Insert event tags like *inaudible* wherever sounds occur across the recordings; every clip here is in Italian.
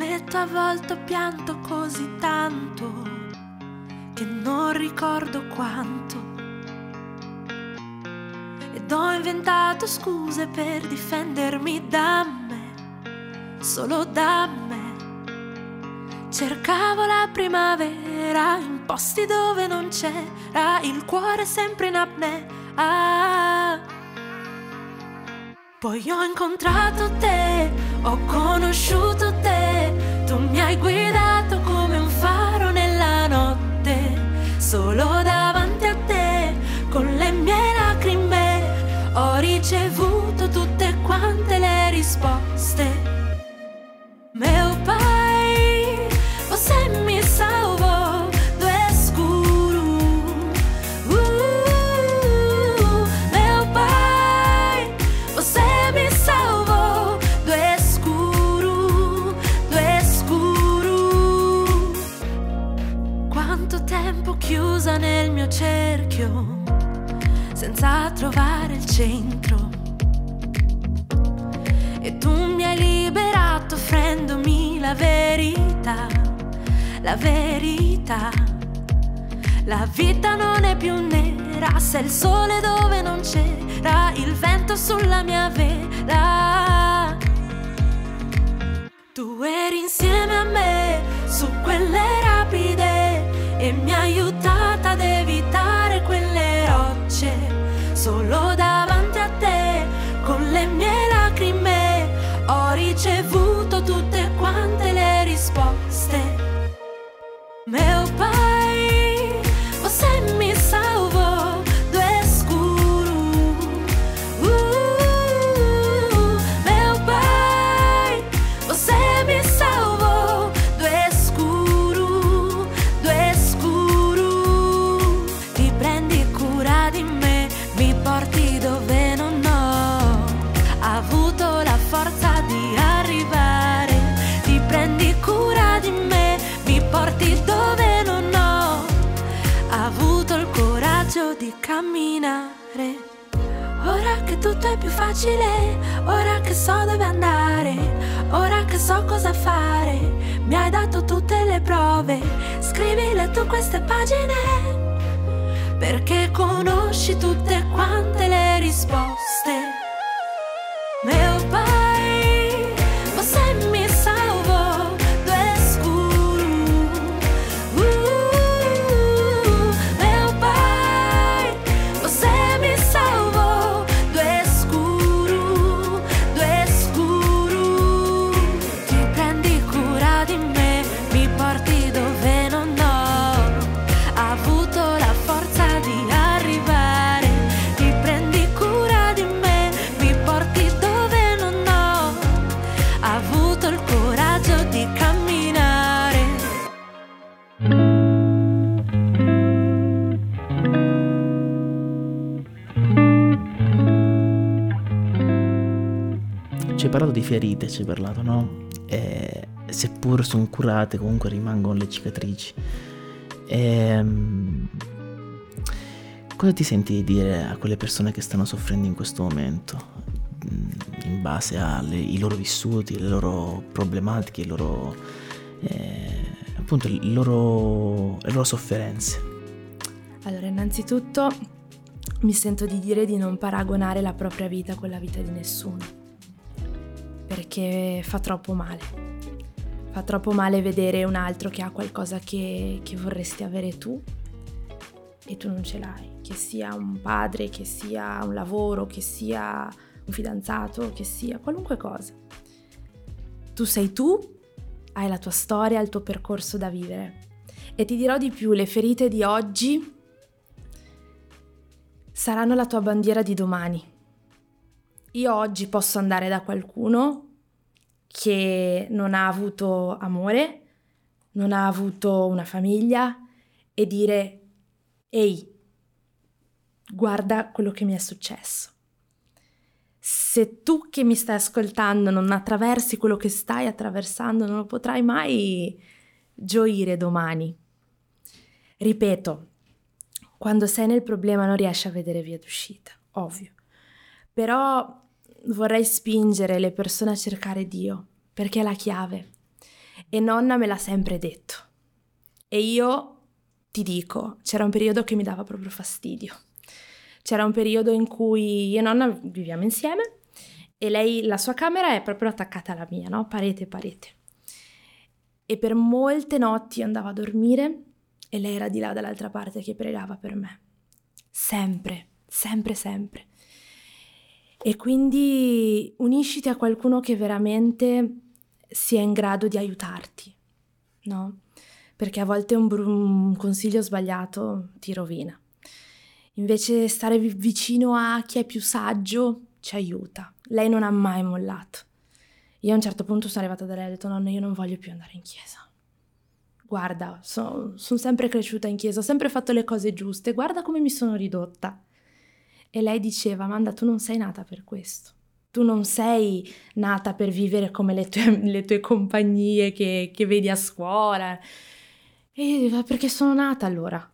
Ammetto a volte pianto così tanto che non ricordo quanto. Ed ho inventato scuse per difendermi da me, solo da me. Cercavo la primavera in posti dove non c'era il cuore sempre in apnea. Poi ho incontrato te, ho conosciuto te, tu mi hai guidato come un faro nella notte, solo davanti a te, con le mie lacrime, ho ricevuto tutte quante le risposte. Centro. E tu mi hai liberato offrendomi la verità, la verità. La vita non è più nera se il sole dove non c'era, il vento sulla mia vela. Tu eri insieme a me su quelle rapide e mi hai ferite, ci hai parlato, no? E seppur sono curate, comunque rimangono le cicatrici. Ehm, cosa ti senti di dire a quelle persone che stanno soffrendo in questo momento? Mm, In base ai loro vissuti, le loro problematiche, i loro, eh, appunto, i loro- le loro sofferenze. Allora, innanzitutto mi sento di dire di non paragonare la propria vita con la vita di nessuno, perché fa troppo male. Fa troppo male vedere un altro che ha qualcosa che, che vorresti avere tu e tu non ce l'hai, che sia un padre, che sia un lavoro, che sia un fidanzato, che sia qualunque cosa. Tu sei tu, hai la tua storia, il tuo percorso da vivere. E ti dirò di più, le ferite di oggi saranno la tua bandiera di domani. Io oggi posso andare da qualcuno che non ha avuto amore, non ha avuto una famiglia e dire ehi, guarda quello che mi è successo. Se tu che mi stai ascoltando non attraversi quello che stai attraversando, non lo potrai mai gioire domani. Ripeto, quando sei nel problema non riesci a vedere via d'uscita, ovvio. Però vorrei spingere le persone a cercare Dio, perché è la chiave. E nonna me l'ha sempre detto. E io ti dico, c'era un periodo che mi dava proprio fastidio. C'era un periodo in cui io e nonna viviamo insieme e lei, la sua camera è proprio attaccata alla mia, no? Parete, parete. E per molte notti andavo a dormire e lei era di là dall'altra parte che pregava per me. Sempre, sempre, sempre. E quindi unisciti a qualcuno che veramente sia in grado di aiutarti, no? Perché a volte un, br- un consiglio sbagliato ti rovina. Invece stare vicino a chi è più saggio ci aiuta. Lei non ha mai mollato. Io a un certo punto sono arrivata da lei e ho detto nonna io non voglio più andare in chiesa. Guarda, sono son sempre cresciuta in chiesa, ho sempre fatto le cose giuste, guarda come mi sono ridotta. E lei diceva, Amanda, tu non sei nata per questo. Tu non sei nata per vivere come le tue, *laughs* le tue compagnie che, che vedi a scuola. E perché sono nata allora?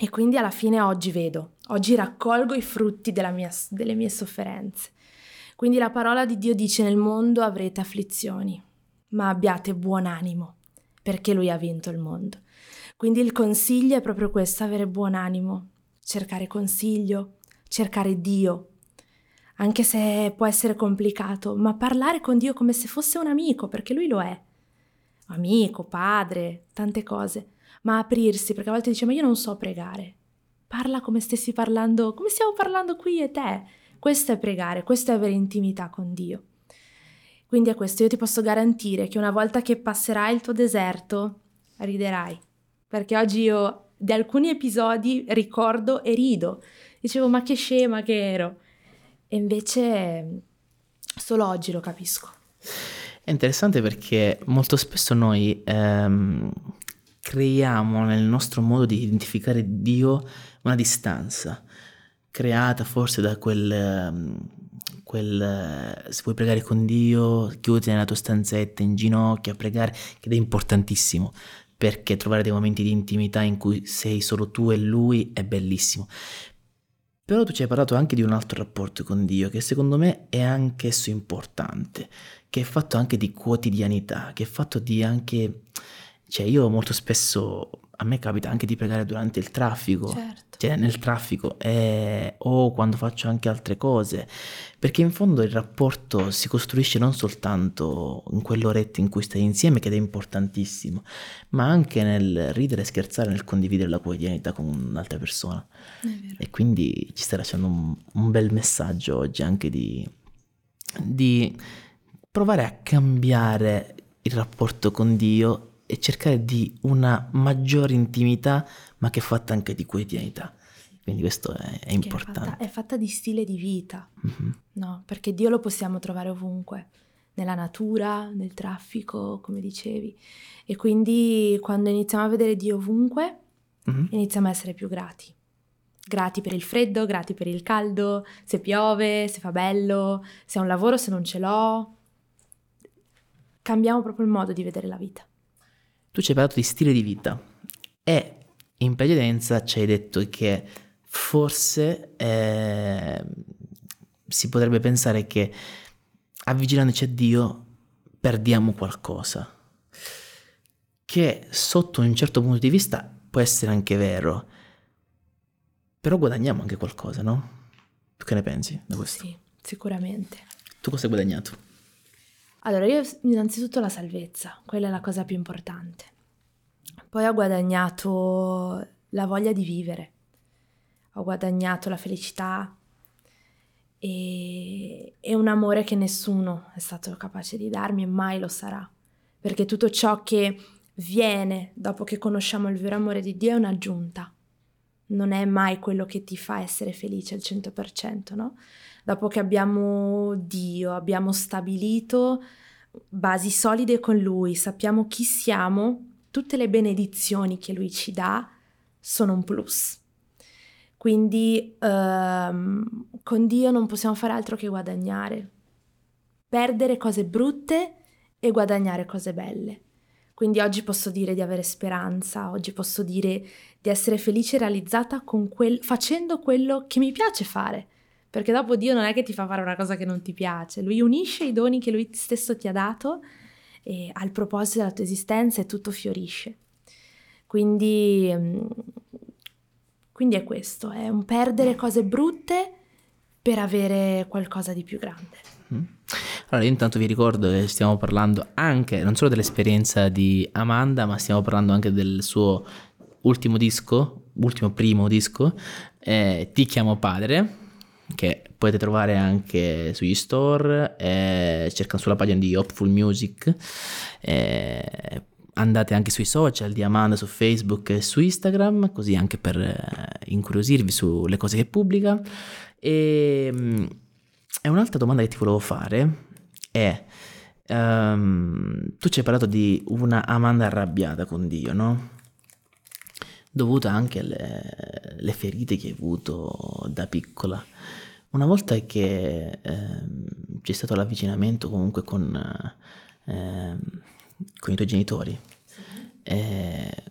E quindi alla fine oggi vedo, oggi raccolgo i frutti mia, delle mie sofferenze. Quindi la parola di Dio dice nel mondo avrete afflizioni, ma abbiate buon animo, perché Lui ha vinto il mondo. Quindi il consiglio è proprio questo, avere buon animo, cercare consiglio, cercare Dio, anche se può essere complicato, ma parlare con Dio come se fosse un amico, perché Lui lo è. Amico, padre, tante cose ma aprirsi, perché a volte dice ma io non so pregare. Parla come stessi parlando, come stiamo parlando qui e te. Questo è pregare, questo è avere intimità con Dio. Quindi è questo, io ti posso garantire che una volta che passerai il tuo deserto, riderai. Perché oggi io di alcuni episodi ricordo e rido. Dicevo ma che scema che ero. E invece solo oggi lo capisco. È interessante perché molto spesso noi ehm, creiamo nel nostro modo di identificare Dio una distanza, creata forse da quel, ehm, quel se vuoi pregare con Dio, chiuditi nella tua stanzetta in ginocchio a pregare, che è importantissimo, perché trovare dei momenti di intimità in cui sei solo tu e Lui è bellissimo. Però tu ci hai parlato anche di un altro rapporto con Dio che secondo me è anch'esso importante, che è fatto anche di quotidianità, che è fatto di anche cioè io molto spesso, a me capita anche di pregare durante il traffico, certo. cioè nel traffico, eh, o quando faccio anche altre cose, perché in fondo il rapporto si costruisce non soltanto in quell'oretta in cui stai insieme, che è importantissimo, ma anche nel ridere, scherzare, nel condividere la quotidianità con un'altra persona. E quindi ci stai lasciando un, un bel messaggio oggi anche di, di provare a cambiare il rapporto con Dio e cercare di una maggiore intimità, ma che è fatta anche di quotidianità. Quindi questo è, è importante. È fatta, è fatta, di stile di vita, mm-hmm. no? Perché Dio lo possiamo trovare ovunque, nella natura, nel traffico, come dicevi. E quindi quando iniziamo a vedere Dio ovunque, mm-hmm. iniziamo a essere più grati. Grati per il freddo, grati per il caldo, se piove, se fa bello, se ho un lavoro, se non ce l'ho. Cambiamo proprio il modo di vedere la vita tu ci hai parlato di stile di vita e in precedenza ci hai detto che forse eh, si potrebbe pensare che avvicinandoci a Dio perdiamo qualcosa, che sotto un certo punto di vista può essere anche vero, però guadagniamo anche qualcosa, no? Tu che ne pensi da questo? Sì, sicuramente. Tu cosa hai guadagnato? Allora, io innanzitutto la salvezza, quella è la cosa più importante. Poi ho guadagnato la voglia di vivere, ho guadagnato la felicità e, e un amore che nessuno è stato capace di darmi e mai lo sarà, perché tutto ciò che viene dopo che conosciamo il vero amore di Dio è un'aggiunta, non è mai quello che ti fa essere felice al 100%, no? Dopo che abbiamo Dio, abbiamo stabilito basi solide con Lui, sappiamo chi siamo, tutte le benedizioni che Lui ci dà sono un plus. Quindi ehm, con Dio non possiamo fare altro che guadagnare, perdere cose brutte e guadagnare cose belle. Quindi oggi posso dire di avere speranza, oggi posso dire di essere felice e realizzata quel, facendo quello che mi piace fare perché dopo Dio non è che ti fa fare una cosa che non ti piace, lui unisce i doni che lui stesso ti ha dato e al proposito della tua esistenza e tutto fiorisce. Quindi, mm, quindi è questo, è un perdere cose brutte per avere qualcosa di più grande. Mm. Allora, io intanto vi ricordo che stiamo parlando anche, non solo dell'esperienza di Amanda, ma stiamo parlando anche del suo ultimo disco, ultimo primo disco, eh, Ti chiamo padre, che potete trovare anche sugli store, eh, cercano sulla pagina di Hopeful Music, eh, andate anche sui social di Amanda su Facebook e su Instagram, così anche per eh, incuriosirvi sulle cose che pubblica. E, mm, e un'altra domanda che ti volevo fare è, um, tu ci hai parlato di una Amanda arrabbiata con Dio, no? Dovuta anche alle, ferite che hai avuto da piccola. Una volta che eh, c'è stato l'avvicinamento comunque con, eh, con i tuoi genitori, eh,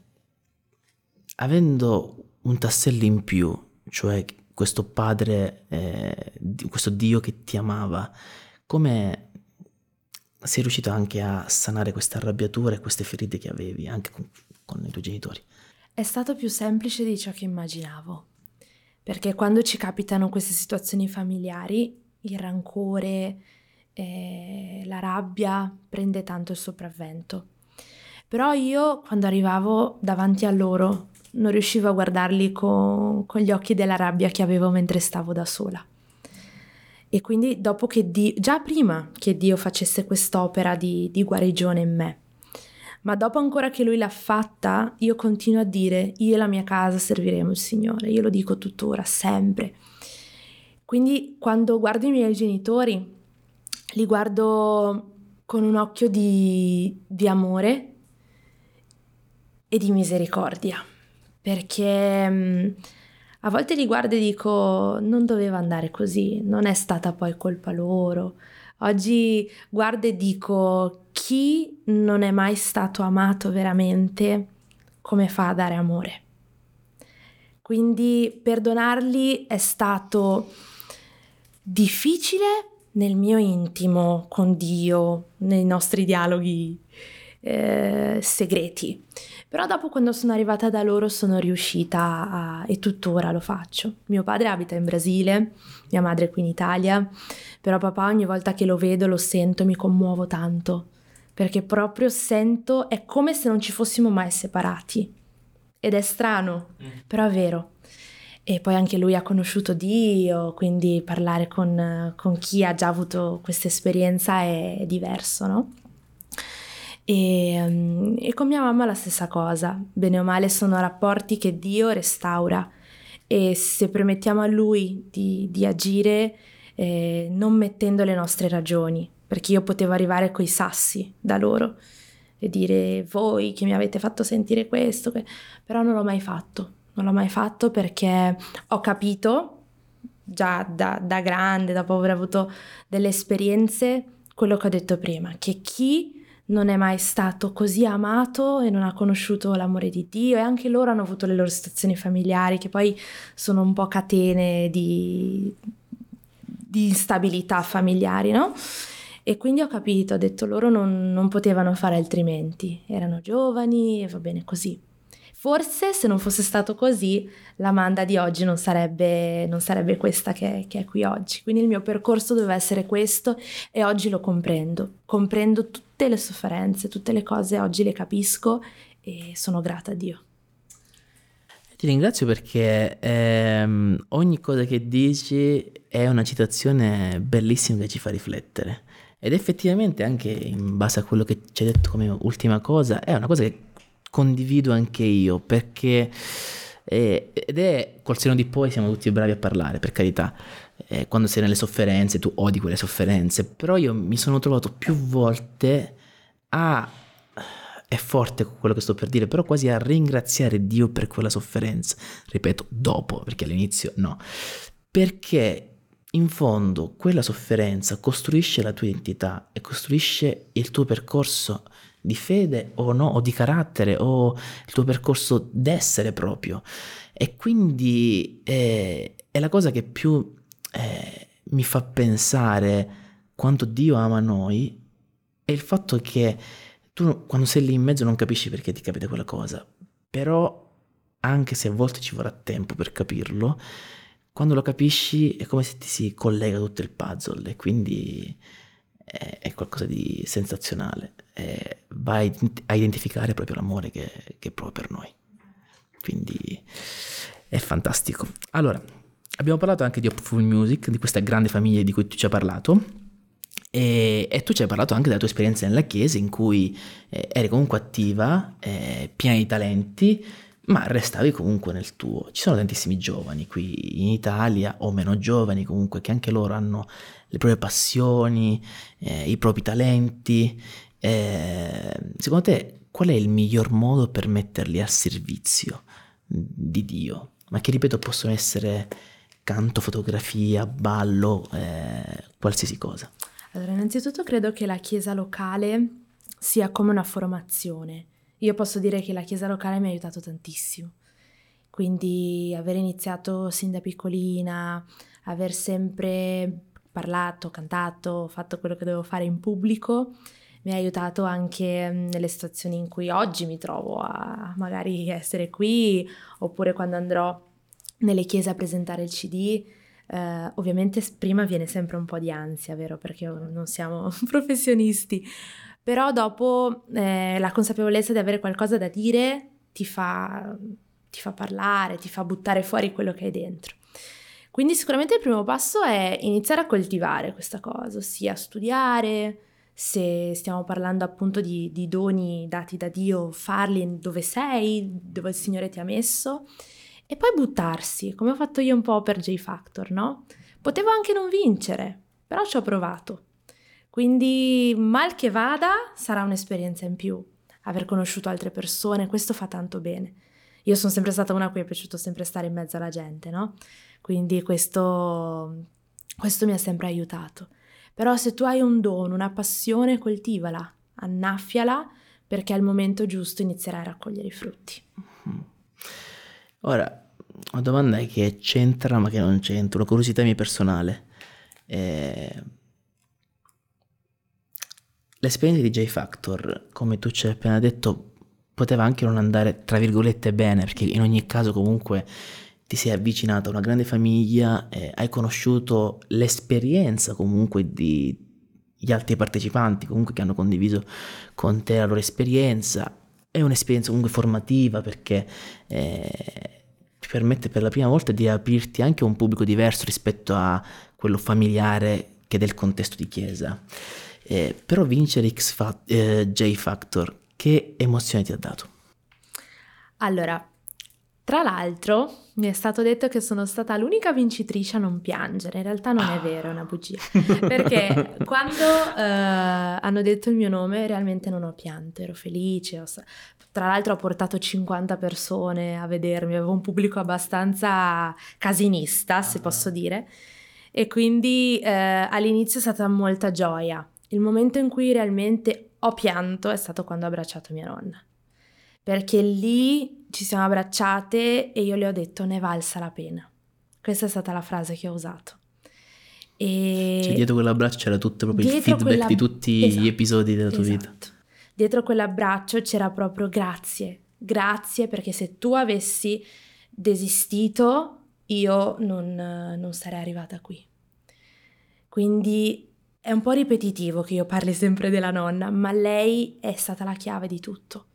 avendo un tassello in più, cioè questo padre, eh, questo Dio che ti amava, come sei riuscito anche a sanare questa arrabbiatura e queste ferite che avevi anche con, con i tuoi genitori? È stato più semplice di ciò che immaginavo, perché quando ci capitano queste situazioni familiari, il rancore, eh, la rabbia prende tanto il sopravvento. Però io, quando arrivavo davanti a loro, non riuscivo a guardarli con, con gli occhi della rabbia che avevo mentre stavo da sola. E quindi dopo che Dio, già prima che Dio facesse quest'opera di, di guarigione in me, ma dopo ancora che Lui l'ha fatta, io continuo a dire, io e la mia casa serviremo il Signore, io lo dico tuttora, sempre. Quindi quando guardo i miei genitori, li guardo con un occhio di, di amore e di misericordia, perché a volte li guardo e dico non doveva andare così, non è stata poi colpa loro. Oggi guardo e dico chi non è mai stato amato veramente, come fa a dare amore? Quindi perdonarli è stato difficile nel mio intimo con Dio, nei nostri dialoghi eh, segreti. Però dopo quando sono arrivata da loro sono riuscita a, e tuttora lo faccio. Mio padre abita in Brasile, mia madre qui in Italia, però papà ogni volta che lo vedo, lo sento, mi commuovo tanto, perché proprio sento, è come se non ci fossimo mai separati. Ed è strano, mm. però è vero. E poi anche lui ha conosciuto Dio, quindi parlare con, con chi ha già avuto questa esperienza è diverso, no? E, mm, e, con mia mamma la stessa cosa, bene o male sono rapporti che Dio restaura e se permettiamo a Lui di, di agire eh, non mettendo le nostre ragioni, perché io potevo arrivare coi sassi da loro e dire voi che mi avete fatto sentire questo, che... però non l'ho mai fatto, non l'ho mai fatto perché ho capito già da, da grande, dopo aver avuto delle esperienze, quello che ho detto prima, che chi non è mai stato così amato e non ha conosciuto l'amore di Dio e anche loro hanno avuto le loro situazioni familiari che poi sono un po' catene di, di instabilità familiari, no? E quindi ho capito, ho detto loro non, non potevano fare altrimenti, erano giovani e va bene così. Forse se non fosse stato così, l'Amanda di oggi non sarebbe, non sarebbe questa che, che, è qui oggi. Quindi il mio percorso doveva essere questo e oggi lo comprendo. Comprendo tutte le sofferenze, tutte le cose, oggi le capisco e sono grata a Dio. Ti ringrazio perché ehm, ogni cosa che dici è una citazione bellissima che ci fa riflettere. Ed effettivamente anche in base a quello che ci hai detto come ultima cosa, è una cosa che condivido anche io perché eh, ed è col seno di poi siamo tutti bravi a parlare per carità eh, quando sei nelle sofferenze tu odi quelle sofferenze però io mi sono trovato più volte a è forte quello che sto per dire, però quasi a ringraziare Dio per quella sofferenza. Ripeto, dopo, perché all'inizio no. Perché in fondo quella sofferenza costruisce la tua identità e costruisce il tuo percorso di fede o no, o di carattere, o il tuo percorso d'essere proprio. E quindi eh, è la cosa che più eh, mi fa pensare quanto Dio ama noi è il fatto che tu quando sei lì in mezzo non capisci perché ti capita quella cosa, però anche se a volte ci vorrà tempo per capirlo, quando lo capisci è come se ti si collega tutto il puzzle e quindi è, è qualcosa di sensazionale. E vai a identificare proprio l'amore che, che provo per noi. Quindi è fantastico. Allora, abbiamo parlato anche di Hopeful Music, di questa grande famiglia di cui tu ci hai parlato. E, e, tu ci hai parlato anche della tua esperienza nella chiesa in cui eh, eri comunque attiva, eh, piena di talenti, ma restavi comunque nel tuo. Ci sono tantissimi giovani qui in Italia, o meno giovani comunque, che anche loro hanno le proprie passioni, eh, i propri talenti. Eh, secondo te qual è il miglior modo per metterli al servizio di Dio? Ma che ripeto possono essere canto, fotografia, ballo, eh, qualsiasi cosa. Allora, innanzitutto credo che la chiesa locale sia come una formazione io posso dire che la chiesa locale mi ha aiutato tantissimo. Quindi aver iniziato sin da piccolina, aver sempre parlato, cantato, fatto quello che dovevo fare in pubblico, mi ha aiutato anche mm, nelle situazioni in cui oggi mi trovo a magari essere qui, oppure quando andrò nelle chiese a presentare il CD. Uh, ovviamente prima viene sempre un po' di ansia, vero? Perché non siamo *laughs* professionisti, però dopo eh, la consapevolezza di avere qualcosa da dire ti fa, ti fa parlare, ti fa buttare fuori quello che hai dentro. Quindi sicuramente il primo passo è iniziare a coltivare questa cosa, ossia studiare, se stiamo parlando appunto di, di, doni dati da Dio, farli dove sei, dove il Signore ti ha messo, e poi buttarsi, come ho fatto io un po' per J Factor, no? Potevo anche non vincere, però ci ho provato. Quindi mal che vada sarà un'esperienza in più, aver conosciuto altre persone, questo fa tanto bene. Io sono sempre stata una a cui è piaciuto sempre stare in mezzo alla gente, no? Quindi questo, questo mi ha sempre aiutato. Però se tu hai un dono, una passione, coltivala, annaffiala, perché al momento giusto inizierai a raccogliere i frutti. Mm-hmm. Ora, una domanda che c'entra ma che non c'entra, una curiosità mia personale. Eh, L'esperienza di J Factor, come tu ci hai appena detto, poteva anche non andare tra virgolette bene, perché in ogni caso comunque ti sei avvicinato a una grande famiglia, eh, hai conosciuto l'esperienza comunque di gli altri partecipanti comunque che hanno condiviso con te la loro esperienza. È un'esperienza comunque formativa perché eh, ti permette per la prima volta di aprirti anche a un pubblico diverso rispetto a quello familiare che è del contesto di chiesa. Eh, però vincere X fa- eh, J Factor, che emozione ti ha dato? Allora, tra l'altro mi è stato detto che sono stata l'unica vincitrice a non piangere, in realtà non è vero, è una bugia, perché *laughs* quando uh, hanno detto il mio nome realmente non ho pianto, ero felice, ho, tra l'altro ho portato 50 persone a vedermi, avevo un pubblico abbastanza casinista, se posso dire, e quindi uh, all'inizio è stata molta gioia, il momento in cui realmente ho pianto è stato quando ho abbracciato mia nonna. Perché lì ci siamo abbracciate e io le ho detto ne valsa la pena. Questa è stata la frase che ho usato. E cioè, dietro quell'abbraccio c'era tutto proprio il feedback quella... di tutti esatto, gli episodi della tua esatto. vita. Dietro quell'abbraccio c'era proprio grazie, grazie perché se tu avessi desistito io non, non sarei arrivata qui. Quindi è un po' ripetitivo che io parli sempre della nonna, ma lei è stata la chiave di tutto.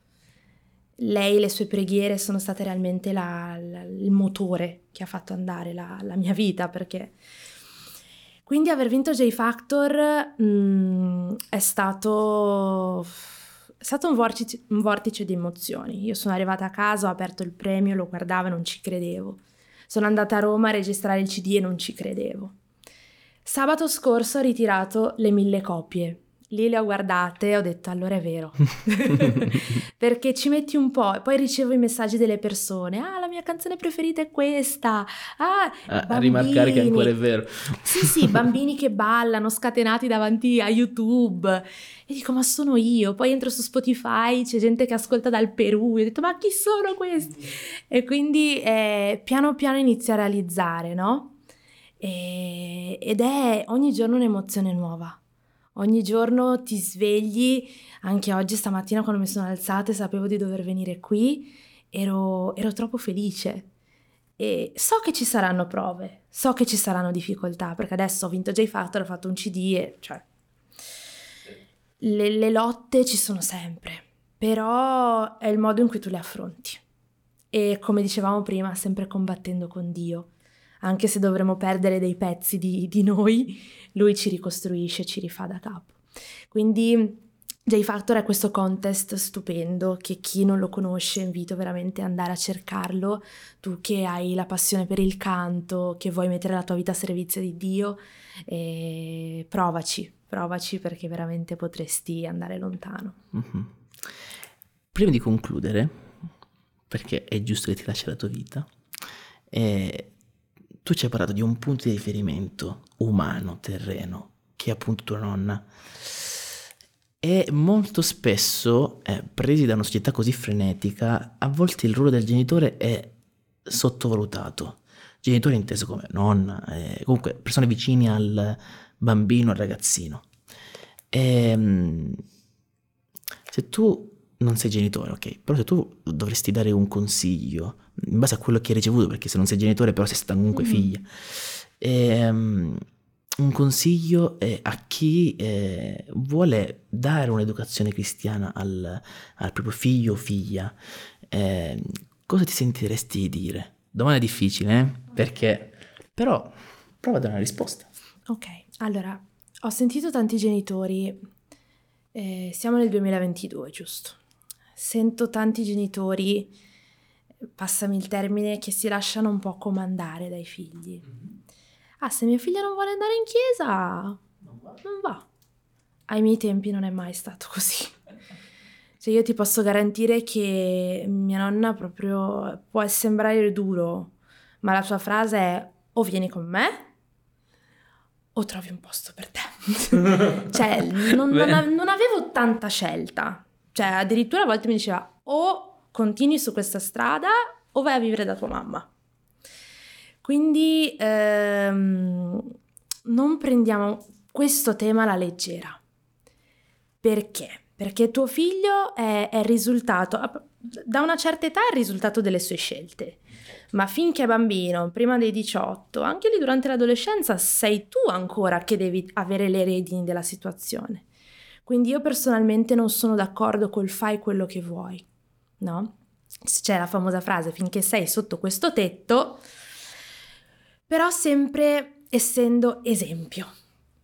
Lei, le sue preghiere sono state realmente la, la, il motore che ha fatto andare la, la, mia vita, perché... Quindi aver vinto J Factor mh, mm, è stato, è stato un, vortice, un vortice di emozioni. Io sono arrivata a casa, ho aperto il premio, lo guardavo e non ci credevo. Sono andata a Roma a registrare il CD e non ci credevo. Sabato scorso ho ritirato le mille copie. Lì le ho guardate e ho detto allora è vero. *laughs* Perché ci metti un po' e poi ricevo i messaggi delle persone. Ah, la mia canzone preferita è questa. Ah, a, a rimarcare che ancora è vero. sì, sì, *laughs* bambini che ballano scatenati davanti a YouTube. E dico, ma sono io. Poi entro su Spotify, c'è gente che ascolta dal Perù. E ho detto, ma chi sono questi? E quindi eh, piano piano inizio a realizzare, no? E, ed è ogni giorno un'emozione nuova. Ogni giorno ti svegli, anche oggi stamattina quando mi sono alzata e sapevo di dover venire qui, ero, ero troppo felice. E so che ci saranno prove, so che ci saranno difficoltà, perché adesso ho vinto J Factor, ho fatto un CD e cioè le, le lotte ci sono sempre, però è il modo in cui tu le affronti. E come dicevamo prima, sempre combattendo con Dio. Anche se dovremo perdere dei pezzi di, di noi, lui ci ricostruisce, ci rifà da capo. Quindi J Factor è questo contest stupendo che chi non lo conosce invito veramente ad andare a cercarlo. Tu che hai la passione per il canto, che vuoi mettere la tua vita a servizio di Dio, eh, provaci, provaci perché veramente potresti andare lontano. Mm-hmm. Prima di concludere, perché è giusto che ti lasci la tua vita, eh, tu ci hai parlato di un punto di riferimento umano, terreno, che è appunto tua nonna. E molto spesso, eh, presi da una società così frenetica, a volte il ruolo del genitore è sottovalutato. Genitore inteso come nonna, eh, comunque persone vicine al, bambino al ragazzino. E, ehm, se tu non sei genitore, ok, però se tu dovresti dare un consiglio in base a quello che hai ricevuto, perché se non sei genitore, però sei stata comunque mm-hmm. figlia, e, um, un consiglio è a chi eh, vuole dare un'educazione cristiana al, al proprio figlio o figlia, eh, cosa ti sentiresti di dire? Domanda difficile, eh? Perché, però, prova a dare una risposta. Ok. Allora, ho sentito tanti genitori, eh, siamo nel 2022, giusto? Sento tanti genitori, passami il termine, che si lasciano un po' comandare dai figli. Ah, se mio figlio non vuole andare in chiesa, non va. Ai miei tempi non è mai stato così. *laughs* Cioè io ti posso garantire che mia nonna proprio può sembrare duro, ma la sua frase è o vieni con me o trovi un posto per te. *laughs* cioè, non, non, non, avevo tanta scelta. Cioè, addirittura a volte mi diceva o continui su questa strada o vai a vivere da tua mamma. Quindi ehm, non prendiamo questo tema alla leggera. Perché? Perché tuo figlio è, è il risultato, da una certa età è il risultato delle sue scelte ma finché è bambino, prima dei 18, anche lì durante l'adolescenza, sei tu ancora che devi avere le redini della situazione. Quindi io personalmente non sono d'accordo col fai quello che vuoi, no? C'è la famosa frase finché sei sotto questo tetto, però sempre essendo esempio,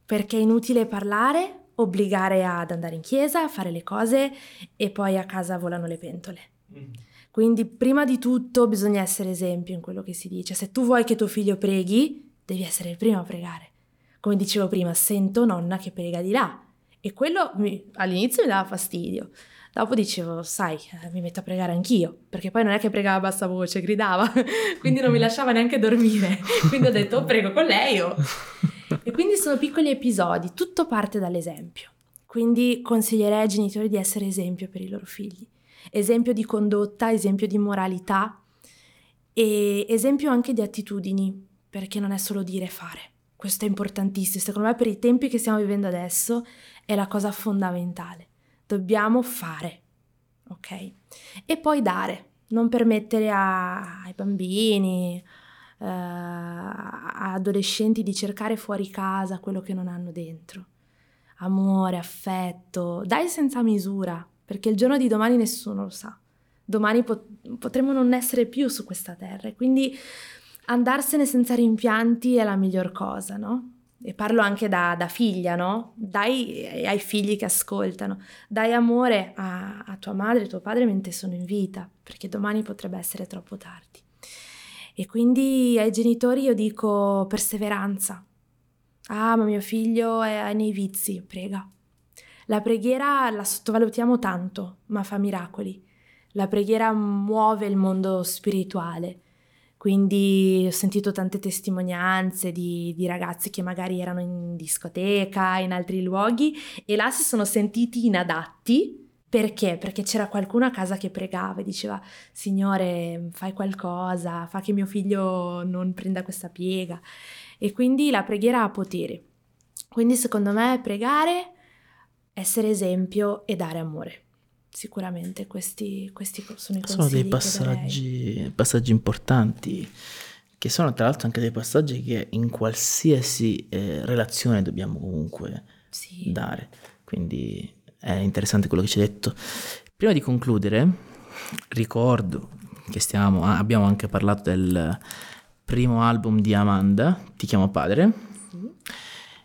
perché è inutile parlare, obbligare ad andare in chiesa, a fare le cose e poi a casa volano le pentole. Mm. Quindi prima di tutto bisogna essere esempio in quello che si dice. Se tu vuoi che tuo figlio preghi, devi essere il primo a pregare. Come dicevo prima, sento nonna che prega di là. E quello mi, all'inizio mi dava fastidio. Dopo dicevo, sai, eh, mi metto a pregare anch'io, perché poi non è che pregava a bassa voce, gridava, *laughs* quindi non mi lasciava neanche dormire. *laughs* Quindi ho detto, oh, prego con lei. Oh. E quindi sono piccoli episodi, tutto parte dall'esempio. Quindi consiglierei ai genitori di essere esempio per i loro figli esempio di condotta, esempio di moralità e esempio anche di attitudini, perché non è solo dire e fare. Questo è importantissimo, secondo me per i tempi che stiamo vivendo adesso è la cosa fondamentale. Dobbiamo fare, ok? E poi dare, non permettere a, ai bambini, uh, a adolescenti di cercare fuori casa quello che non hanno dentro. Amore, affetto, dai senza misura, perché il giorno di domani nessuno lo sa. Domani pot- potremo non essere più su questa terra e quindi andarsene senza rimpianti è la miglior cosa, no? E parlo anche da, da figlia, no? Dai ai figli che ascoltano, dai amore a, a tua madre e tuo padre mentre sono in vita, perché domani potrebbe essere troppo tardi. E quindi ai genitori io dico perseveranza. Ah, ma mio figlio è nei vizi, prega, la preghiera la sottovalutiamo tanto, ma fa miracoli. La preghiera muove il mondo spirituale. Quindi ho sentito tante testimonianze di, di, ragazzi che magari erano in discoteca, in altri luoghi, e là si sono sentiti inadatti. Perché? Perché c'era qualcuno a casa che pregava e diceva, Signore, fai qualcosa, fa che mio figlio non prenda questa piega. E quindi la preghiera ha potere. Quindi secondo me pregare essere esempio e dare amore. Sicuramente questi, questi sono i consigli. Sono dei passaggi, passaggi importanti che sono tra l'altro anche dei passaggi che in qualsiasi eh, relazione dobbiamo comunque Sì. dare. Quindi è interessante quello che ci hai detto. Prima di concludere, ricordo che stiamo, abbiamo anche parlato del primo album di Amanda, Ti chiamo padre.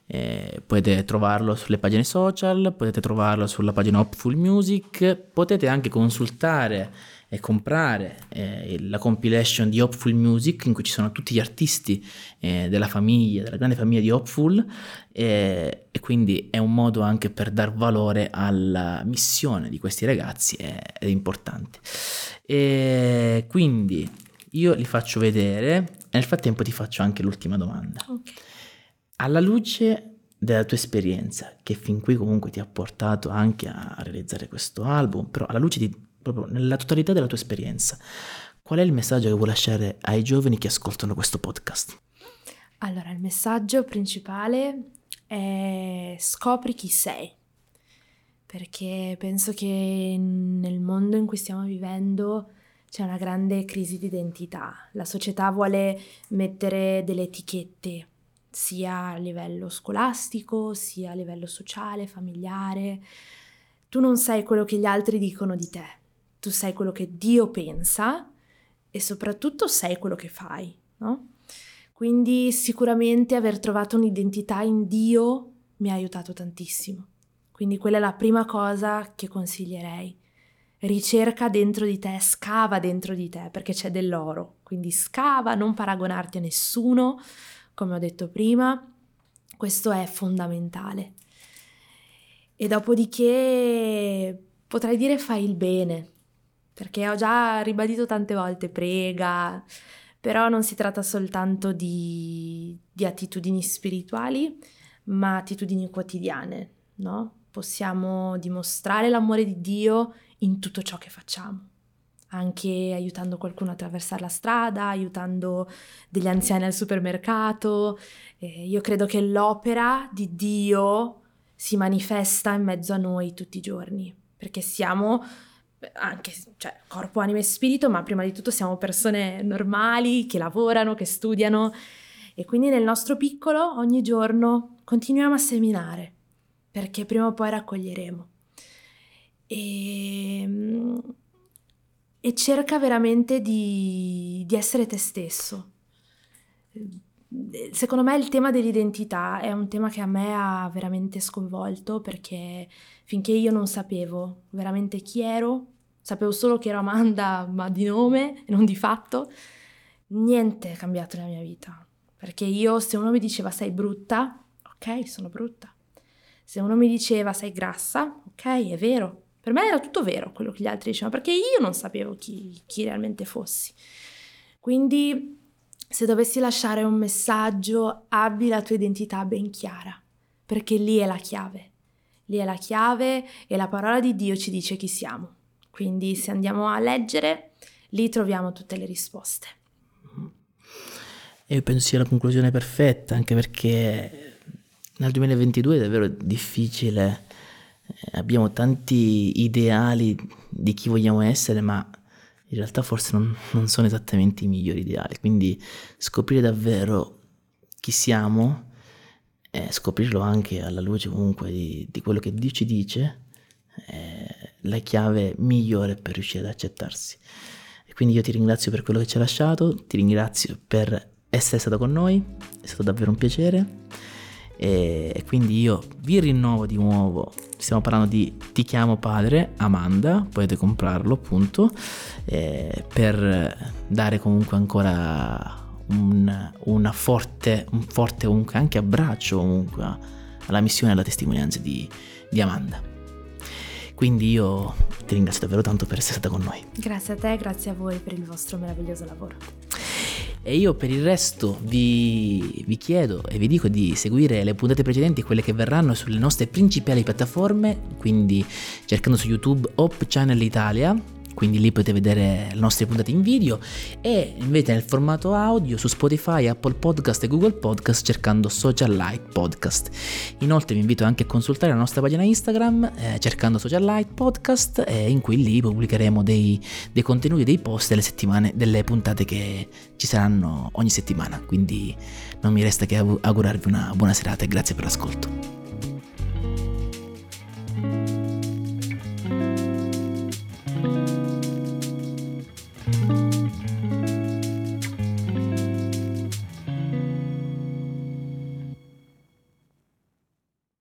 Eh, potete trovarlo sulle pagine social, potete trovarlo sulla pagina Hopful Music, potete anche consultare e comprare eh, la compilation di Hopful Music in cui ci sono tutti gli artisti eh, della famiglia, della grande famiglia di Hopful eh, e quindi è un modo anche per dar valore alla missione di questi ragazzi ed è importante. E quindi io li faccio vedere e nel frattempo ti faccio anche l'ultima domanda. Ok. Alla luce della tua esperienza, che fin qui comunque ti ha portato anche a realizzare questo album, però alla luce di proprio nella totalità della tua esperienza, qual è il messaggio che vuoi lasciare ai giovani che ascoltano questo podcast? Allora, il messaggio principale è scopri chi sei, perché penso che nel mondo in cui stiamo vivendo c'è una grande crisi di identità. La società vuole mettere delle etichette, sia a livello scolastico, sia a livello sociale, familiare. Tu non sai quello che gli altri dicono di te, tu sai quello che Dio pensa e soprattutto sai quello che fai, no? Quindi sicuramente aver trovato un'identità in Dio mi ha aiutato tantissimo. Quindi quella è la prima cosa che consiglierei. Ricerca dentro di te, scava dentro di te perché c'è dell'oro. Quindi scava, non paragonarti a nessuno, come ho detto prima. Questo è fondamentale. E dopodiché potrei dire fai il bene, perché ho già ribadito tante volte prega, però non si tratta soltanto di, di attitudini spirituali, ma attitudini quotidiane, no? Possiamo dimostrare l'amore di Dio in tutto ciò che facciamo, anche aiutando qualcuno a attraversare la strada, aiutando degli anziani al supermercato. Eh, io credo che l'opera di Dio si manifesta in mezzo a noi tutti i giorni, perché siamo anche cioè, corpo, anima e spirito, ma prima di tutto siamo persone normali che lavorano, che studiano e quindi nel nostro piccolo ogni giorno continuiamo a seminare perché prima o poi raccoglieremo. E, e cerca veramente di, di essere te stesso. Secondo me il tema dell'identità è un tema che a me ha veramente sconvolto perché finché io non sapevo veramente chi ero, sapevo solo che ero Amanda, ma di nome e non di fatto, niente è cambiato nella mia vita. Perché io, se uno mi diceva sei brutta, ok, sono brutta. Se uno mi diceva sei grassa, ok, è vero. Per me era tutto vero quello che gli altri dicevano, perché io non sapevo chi, chi realmente fossi. Quindi, se dovessi lasciare un messaggio, abbi la tua identità ben chiara, perché lì è la chiave. Lì è la chiave e la parola di Dio ci dice chi siamo. Quindi se andiamo a leggere, lì troviamo tutte le risposte. Io penso sia la conclusione perfetta, anche perché nel 2022 è davvero difficile, abbiamo tanti ideali di chi vogliamo essere, ma in realtà forse non, non sono esattamente i migliori ideali, quindi scoprire davvero chi siamo e scoprirlo anche alla luce comunque di, di quello che Dio ci dice è la chiave migliore per riuscire ad accettarsi. E quindi io ti ringrazio per quello che ci hai lasciato, ti ringrazio per essere stato con noi, è stato davvero un piacere e quindi io vi rinnovo di nuovo, stiamo parlando di Ti chiamo padre, Amanda, potete comprarlo appunto, eh, per dare comunque ancora un, forte, un forte comunque anche abbraccio comunque alla missione e alla testimonianza di, di Amanda. Quindi io ti ringrazio davvero tanto per essere stata con noi. Grazie a te, grazie a voi per il vostro meraviglioso lavoro. E io per il resto vi, vi, chiedo e vi dico di seguire le puntate precedenti, quelle che verranno sulle nostre principali piattaforme, quindi cercando su YouTube Hop Channel Italia quindi lì potete vedere le nostre puntate in video e invece nel formato audio su Spotify, Apple Podcast e Google Podcast cercando Social Light Podcast. Inoltre vi invito anche a consultare la nostra pagina Instagram eh, cercando Social Light Podcast eh, in cui lì pubblicheremo dei, dei contenuti, dei post delle delle puntate che ci saranno ogni settimana, quindi non mi resta che augurarvi una buona serata e grazie per l'ascolto.